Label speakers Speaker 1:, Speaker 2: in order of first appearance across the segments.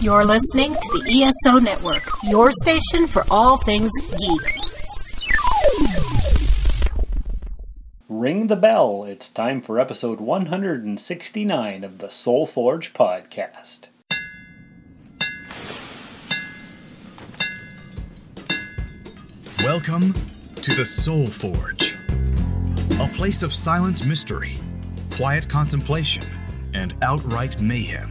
Speaker 1: You're listening to the ESO Network, your station for all things geek.
Speaker 2: Ring the bell. It's time for episode 169 of the Soul Forge podcast.
Speaker 3: Welcome to the Soul Forge, a place of silent mystery, quiet contemplation, and outright mayhem.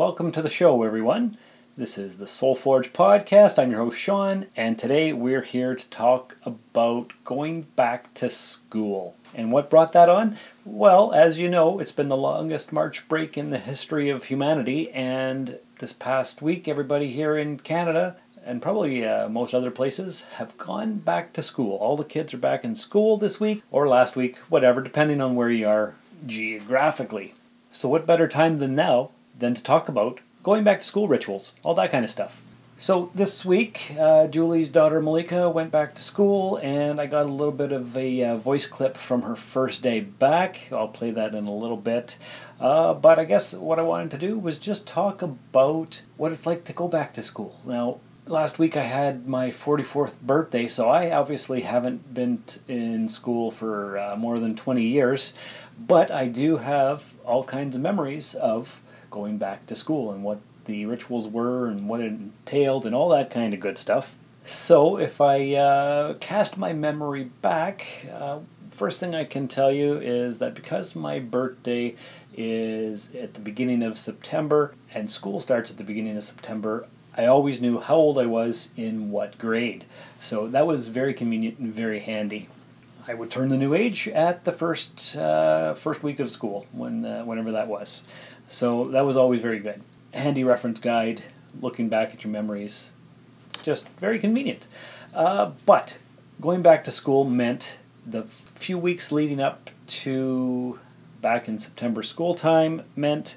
Speaker 2: Welcome to the show, everyone. This is the Soul Forge podcast. I'm your host, Sean, and today we're here to talk about going back to school. And what brought that on? Well, as you know, it's been the longest March break in the history of humanity, and this past week, everybody here in Canada and probably uh, most other places have gone back to school. All the kids are back in school this week or last week, whatever, depending on where you are geographically. So, what better time than now than to talk about going back to school rituals, all that kind of stuff. So this week, uh, Julie's daughter Malika went back to school, and I got a little bit of a uh, voice clip from her first day back. I'll play that in a little bit. Uh, but I guess what I wanted to do was just talk about what it's like to go back to school. Now, last week I had my 44th birthday, so I obviously haven't been t- in school for uh, more than 20 years, but I do have all kinds of memories of going back to school and what the rituals were and what it entailed and all that kind of good stuff. So, if I uh, cast my memory back, uh, first thing I can tell you is that because my birthday is at the beginning of September and school starts at the beginning of September, I always knew how old I was in what grade. So, that was very convenient and very handy. I would turn the new age at the first uh, first week of school, when uh, whenever that was. So that was always very good. Handy reference guide, looking back at your memories. Just very convenient. Uh, but going back to school meant the few weeks leading up to back in September school time meant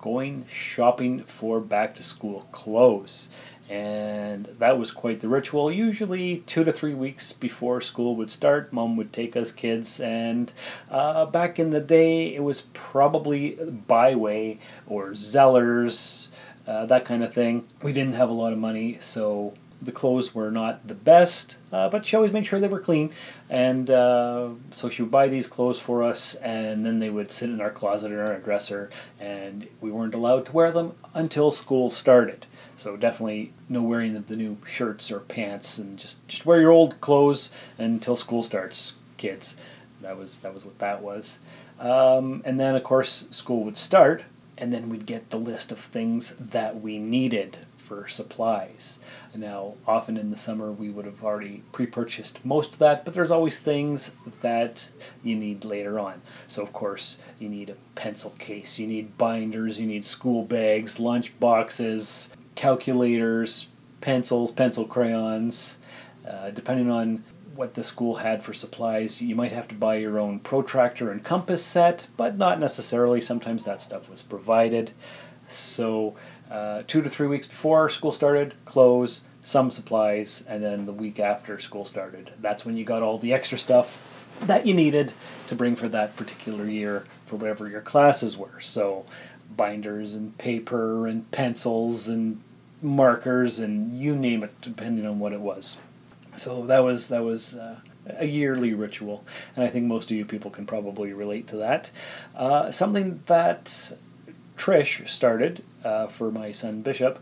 Speaker 2: going shopping for back to school clothes and that was quite the ritual. Usually, two to three weeks before school would start, mom would take us kids, and uh, back in the day, it was probably BiWay or Zellers, uh, that kind of thing. We didn't have a lot of money, so the clothes were not the best, uh, but she always made sure they were clean. And uh, so she would buy these clothes for us, and then they would sit in our closet or our dresser, and we weren't allowed to wear them until school started. So definitely no wearing of the new shirts or pants, and just just wear your old clothes until school starts, kids. That was that was what that was. Um, and then of course school would start, and then we'd get the list of things that we needed for supplies. Now, often in the summer, we would have already pre purchased most of that, but there's always things that you need later on. So, of course, you need a pencil case, you need binders, you need school bags, lunch boxes, calculators, pencils, pencil crayons. Uh, depending on what the school had for supplies, you might have to buy your own protractor and compass set, but not necessarily. Sometimes that stuff was provided. So, uh, two to three weeks before school started, clothes, some supplies, and then the week after school started. That's when you got all the extra stuff that you needed to bring for that particular year for whatever your classes were. So, binders and paper and pencils and markers and you name it, depending on what it was. So that was that was uh, a yearly ritual, and I think most of you people can probably relate to that. Uh, something that Trish started uh, for my son Bishop.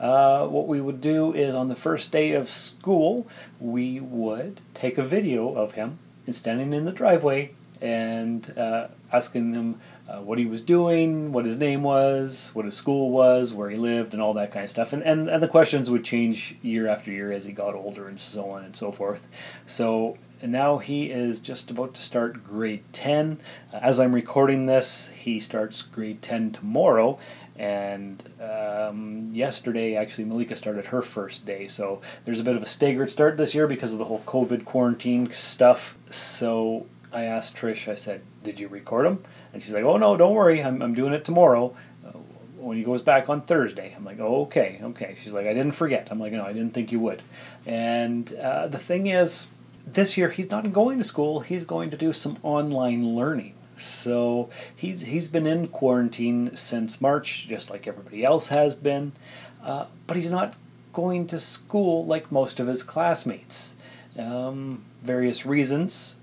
Speaker 2: Uh, what we would do is on the first day of school, we would take a video of him standing in the driveway and uh, asking them uh, what he was doing, what his name was, what his school was, where he lived, and all that kind of stuff. And, and, and the questions would change year after year as he got older and so on and so forth. So now he is just about to start grade 10. Uh, as I'm recording this, he starts grade 10 tomorrow. And um, yesterday, actually, Malika started her first day. So there's a bit of a staggered start this year because of the whole COVID quarantine stuff. So I asked Trish, I said, Did you record him? And she's like, Oh, no, don't worry. I'm, I'm doing it tomorrow uh, when he goes back on Thursday. I'm like, oh, okay, okay. She's like, I didn't forget. I'm like, no, I didn't think you would. And uh, the thing is, this year he's not going to school. He's going to do some online learning. So he's he's been in quarantine since March, just like everybody else has been. Uh, but he's not going to school like most of his classmates. Um, various reasons.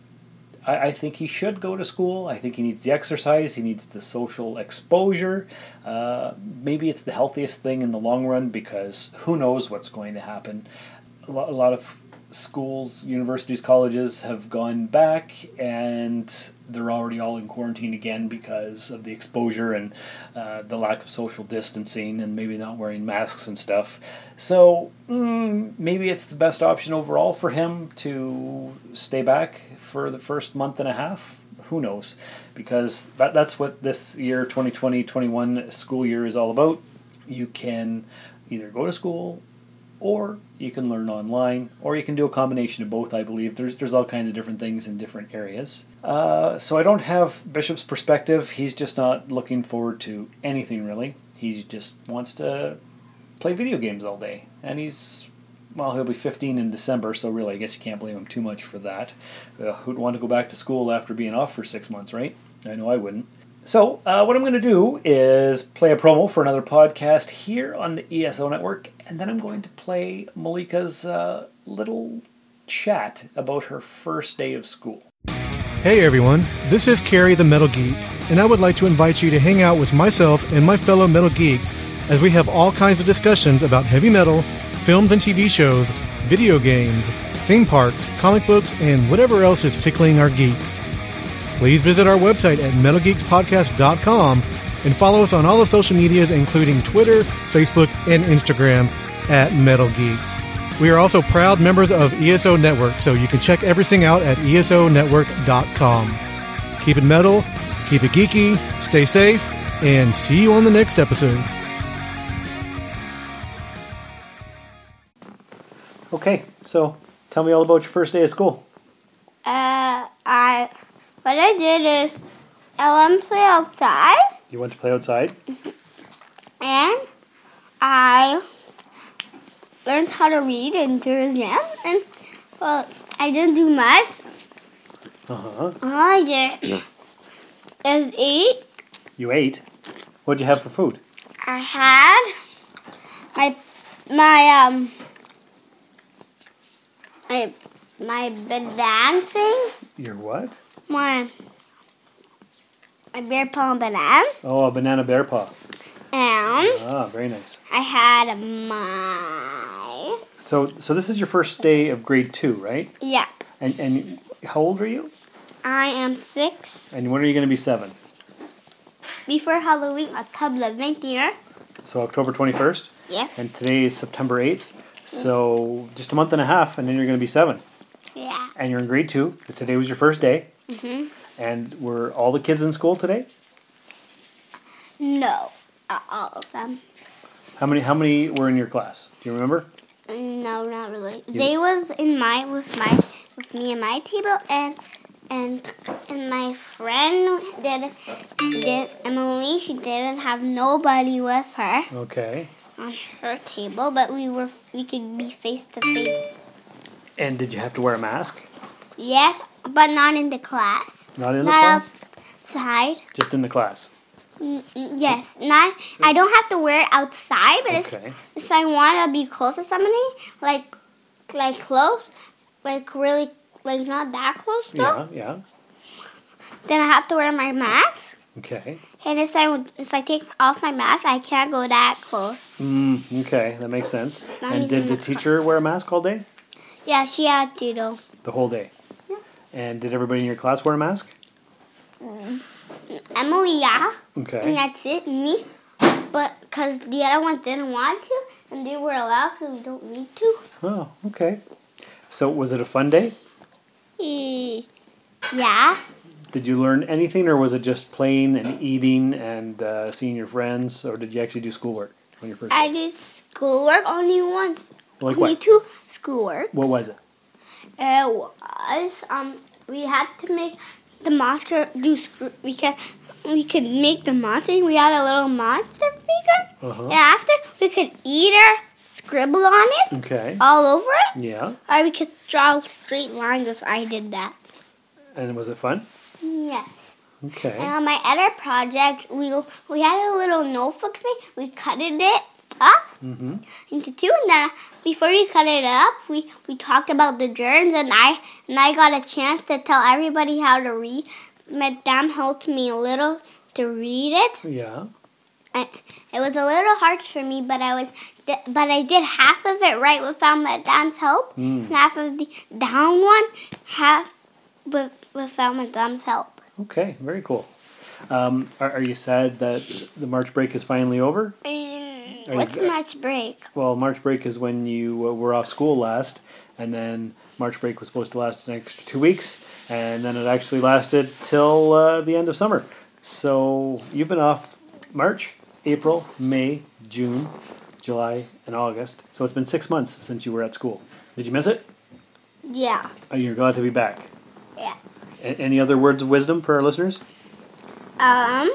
Speaker 2: I, I, think he should go to school. I think he needs the exercise. He needs the social exposure. Uh, maybe it's the healthiest thing in the long run because who knows what's going to happen. A lot, a lot of schools, universities, colleges have gone back and they're already all in quarantine again because of the exposure and uh, the lack of social distancing and maybe not wearing masks and stuff. So mm, maybe it's the best option overall for him to stay back for the first month and a half. Who knows? Because that, that's what this year, 2020 21 school year, is all about. You can either go to school or you can learn online, or you can do a combination of both. I believe there's there's all kinds of different things in different areas. Uh, so I don't have Bishop's perspective. He's just not looking forward to anything really. He just wants to play video games all day, and he's well, he'll be 15 in December, so really, I guess you can't blame him too much for that. Uh, who'd want to go back to school after being off for six months, right? I know I wouldn't. So, uh, what I'm going to do is play a promo for another podcast here on the ESO network, and then I'm going to play Malika's uh, little chat about her first day of school.
Speaker 4: Hey everyone, this is Carrie the Metal Geek, and I would like to invite you to hang out with myself and my fellow metal geeks as we have all kinds of discussions about heavy metal, films and TV shows, video games, theme parks, comic books, and whatever else is tickling our geeks please visit our website at metalgeekspodcast.com and follow us on all the social medias, including Twitter, Facebook, and Instagram at Metal Geeks. We are also proud members of ESO Network, so you can check everything out at esonetwork.com. Keep it metal, keep it geeky, stay safe, and see you on the next episode.
Speaker 2: Okay, so tell me all about your first day of school.
Speaker 5: Uh, I what I did is I went to play outside.
Speaker 2: You went to play outside?
Speaker 5: And I learned how to read and do exam. And, well, I didn't do much.
Speaker 2: Uh-huh.
Speaker 5: All I did is eat.
Speaker 2: You ate? What'd you have for food?
Speaker 5: I had my, my, um, my, my banana thing.
Speaker 2: Your what?
Speaker 5: my a bear paw and banana.
Speaker 2: Oh, a banana bear paw.
Speaker 5: And
Speaker 2: ah, very nice.
Speaker 5: I had my.
Speaker 2: So, so this is your first day of grade two, right?
Speaker 5: Yeah.
Speaker 2: And and how old are you?
Speaker 5: I am six.
Speaker 2: And when are you going to be seven?
Speaker 5: Before Halloween, a couple October 19th.
Speaker 2: So October twenty first.
Speaker 5: Yeah.
Speaker 2: And today is September eighth. So just a month and a half, and then you're going to be seven.
Speaker 5: Yeah.
Speaker 2: And you're in grade two. Today was your first day.
Speaker 5: Mhm.
Speaker 2: And were all the kids in school today?
Speaker 5: No, not all of them.
Speaker 2: How many? How many were in your class? Do you remember?
Speaker 5: No, not really. They was in my with my with me and my table and and and my friend did did Emily. She didn't have nobody with her
Speaker 2: Okay.
Speaker 5: on her table, but we were we could be face to face.
Speaker 2: And did you have to wear a mask?
Speaker 5: Yes, but not in the class.
Speaker 2: Not in the class.
Speaker 5: outside.
Speaker 2: Just in the class.
Speaker 5: Mm, mm, Yes, not. I don't have to wear it outside, but
Speaker 2: Okay.
Speaker 5: if, if I want to be close to somebody, like like close, like really like not that close though,
Speaker 2: Yeah. Yeah.
Speaker 5: then I have to wear my mask.
Speaker 2: Okay.
Speaker 5: And if I if I take off my mask, I can't go that close.
Speaker 2: Mm, okay, that makes sense.
Speaker 5: Not
Speaker 2: and did the
Speaker 5: the
Speaker 2: teacher wear a mask all day?
Speaker 5: Yeah, she had to though.
Speaker 2: The whole day.
Speaker 5: Yeah.
Speaker 2: And did everybody in your class wear a mask?
Speaker 5: Emily, yeah,
Speaker 2: Okay.
Speaker 5: and that's it. Me, but because the other ones didn't want to, and they were allowed, so we don't need to.
Speaker 2: Oh, okay. So was it a fun day?
Speaker 5: Eh, Yeah.
Speaker 2: Did you learn anything, or was it just playing and eating and uh, seeing your friends, or did you actually do schoolwork on your first
Speaker 5: I
Speaker 2: day?
Speaker 5: did schoolwork only once.
Speaker 2: Like what?
Speaker 5: two schoolwork.
Speaker 2: What was it?
Speaker 5: It was um we had to make the monster do scr- we could we could make the monster. We had a little monster figure,
Speaker 2: Uh-huh.
Speaker 5: and after we could eat her, scribble on it
Speaker 2: Okay.
Speaker 5: all over it,
Speaker 2: Yeah.
Speaker 5: or we could draw straight lines. So I did that.
Speaker 2: And was it fun?
Speaker 5: Yes.
Speaker 2: Okay.
Speaker 5: And on my other project, we we had a little notebook thing. We cutted it up
Speaker 2: Mm-hmm.
Speaker 5: into two, and then before we cut it up, we, we talked about the germs, and I and I got a chance to tell everybody how to read. Madame helped me a little to read it.
Speaker 2: Yeah.
Speaker 5: And it was a little hard for me, but I was but I did half of it right without Madame's help,
Speaker 2: Mm.
Speaker 5: and half of the down one half with, without Madame's help.
Speaker 2: Okay. Very cool. Um, are, are you sad that the March break is finally over?
Speaker 5: Mm,
Speaker 2: Are
Speaker 5: what's
Speaker 2: good?
Speaker 5: March break?
Speaker 2: Well, March break is when you uh, were off school last, and then March break was supposed to last an extra two weeks, and then it actually lasted till uh, the end of summer. So you've been off March, April, May, June, July, and August. So it's been six months since you were at school. Did you miss it?
Speaker 5: Yeah,
Speaker 2: Oh, you're glad to be back.
Speaker 5: yeah.
Speaker 2: A- any other words of wisdom for our listeners?
Speaker 5: Um,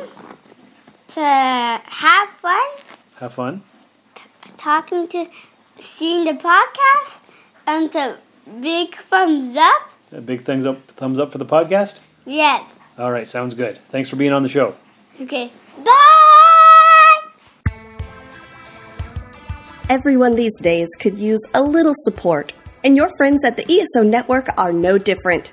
Speaker 5: to have fun
Speaker 2: Have fun.
Speaker 5: talking to, seeing the podcast, and to big thumbs up.
Speaker 2: A big thumbs up, thumbs up for the podcast.
Speaker 5: Yes.
Speaker 2: All right, sounds good. Thanks for being on the show.
Speaker 5: Okay. Bye.
Speaker 6: Everyone these days could use a little support, and your friends at the ESO Network are no different.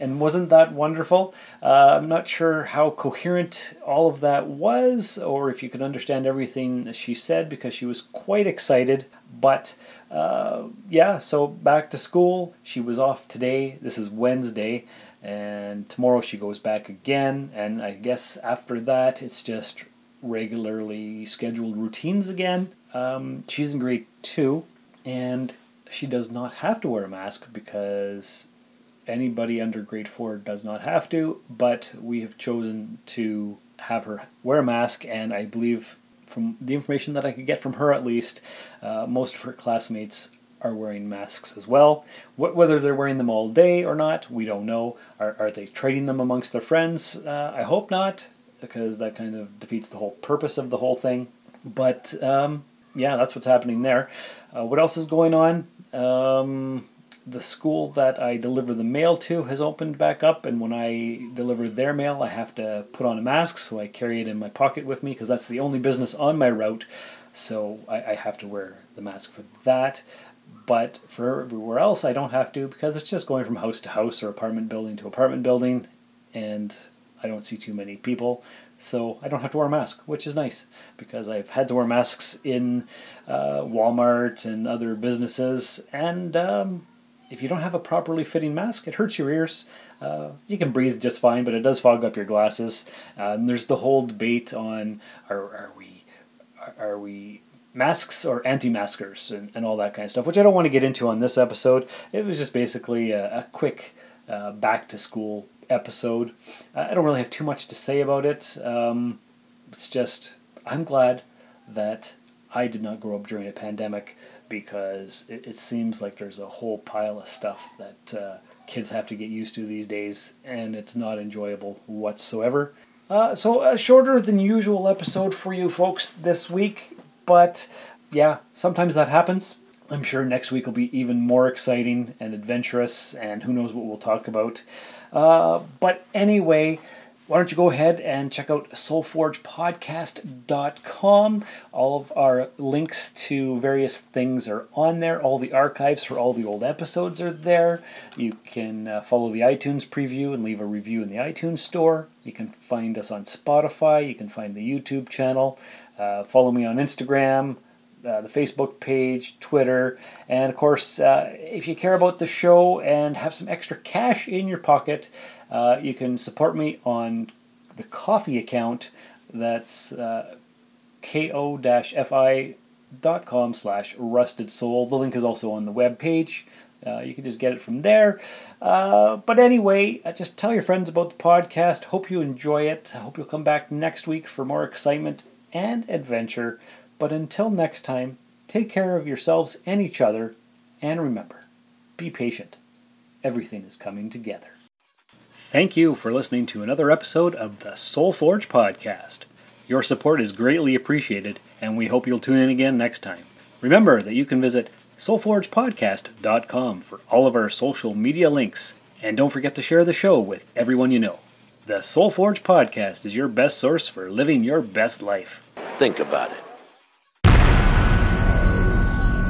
Speaker 2: And wasn't that wonderful? Uh, I'm not sure how coherent all of that was, or if you could understand everything she said because she was quite excited. But uh, yeah, so back to school. She was off today. This is Wednesday, and tomorrow she goes back again. And I guess after that, it's just regularly scheduled routines again. Um, she's in grade two, and she does not have to wear a mask because anybody under grade four does not have to, but we have chosen to have her wear a mask, and I believe from the information that I could get from her at least, uh, most of her classmates are wearing masks as well. Wh- whether they're wearing them all day or not, we don't know. Are, are they trading them amongst their friends? Uh, I hope not, because that kind of defeats the whole purpose of the whole thing. But um, yeah, that's what's happening there. Uh, what else is going on? Um, the school that I deliver the mail to has opened back up, and when I deliver their mail, I have to put on a mask, so I carry it in my pocket with me because that's the only business on my route. So I, I have to wear the mask for that. But for everywhere else, I don't have to because it's just going from house to house or apartment building to apartment building, and I don't see too many people. So I don't have to wear a mask, which is nice because I've had to wear masks in uh, Walmart and other businesses, and um, if you don't have a properly fitting mask, it hurts your ears. Uh, you can breathe just fine, but it does fog up your glasses. Uh, there's the whole debate on are, are we are, are we masks or anti-maskers and, and all that kind of stuff, which I don't want to get into on this episode. It was just basically a, a quick uh, back to school episode. I don't really have too much to say about it. Um, it's just I'm glad that I did not grow up during a pandemic because it, it seems like there's a whole pile of stuff that uh, kids have to get used to these days, and it's not enjoyable whatsoever. Uh, so, a shorter than usual episode for you folks this week, but yeah, sometimes that happens. I'm sure next week will be even more exciting and adventurous, and who knows what we'll talk about. Uh, but anyway, why don't you go ahead and check out soulforgepodcast.com. All of our links to various things are on there. All the archives for all the old episodes are there. You can uh, follow the iTunes preview and leave a review in the iTunes store. You can find us on Spotify. You can find the YouTube channel. Uh, follow me on Instagram. Uh, the Facebook page, Twitter, and of course, uh, if you care about the show and have some extra cash in your pocket, uh, you can support me on the Ko-fi account. That's uh, ko-fi.com slash rusted soul. The link is also on the web page. Uh, you can just get it from there. Uh, but anyway, just tell your friends about the podcast. Hope you enjoy it. I hope you'll come back next week for more excitement and adventure. But until next time, take care of yourselves and each other. And remember, be patient. Everything is coming together. Thank you for listening to another episode of the Soul Forge podcast. Your support is greatly appreciated, and we hope you'll tune in again next time. Remember that you can visit soulforgepodcast.com for all of our social media links, and don't forget to share the show with everyone you know. The Soul Forge podcast is your best source for living your best life.
Speaker 7: Think about it.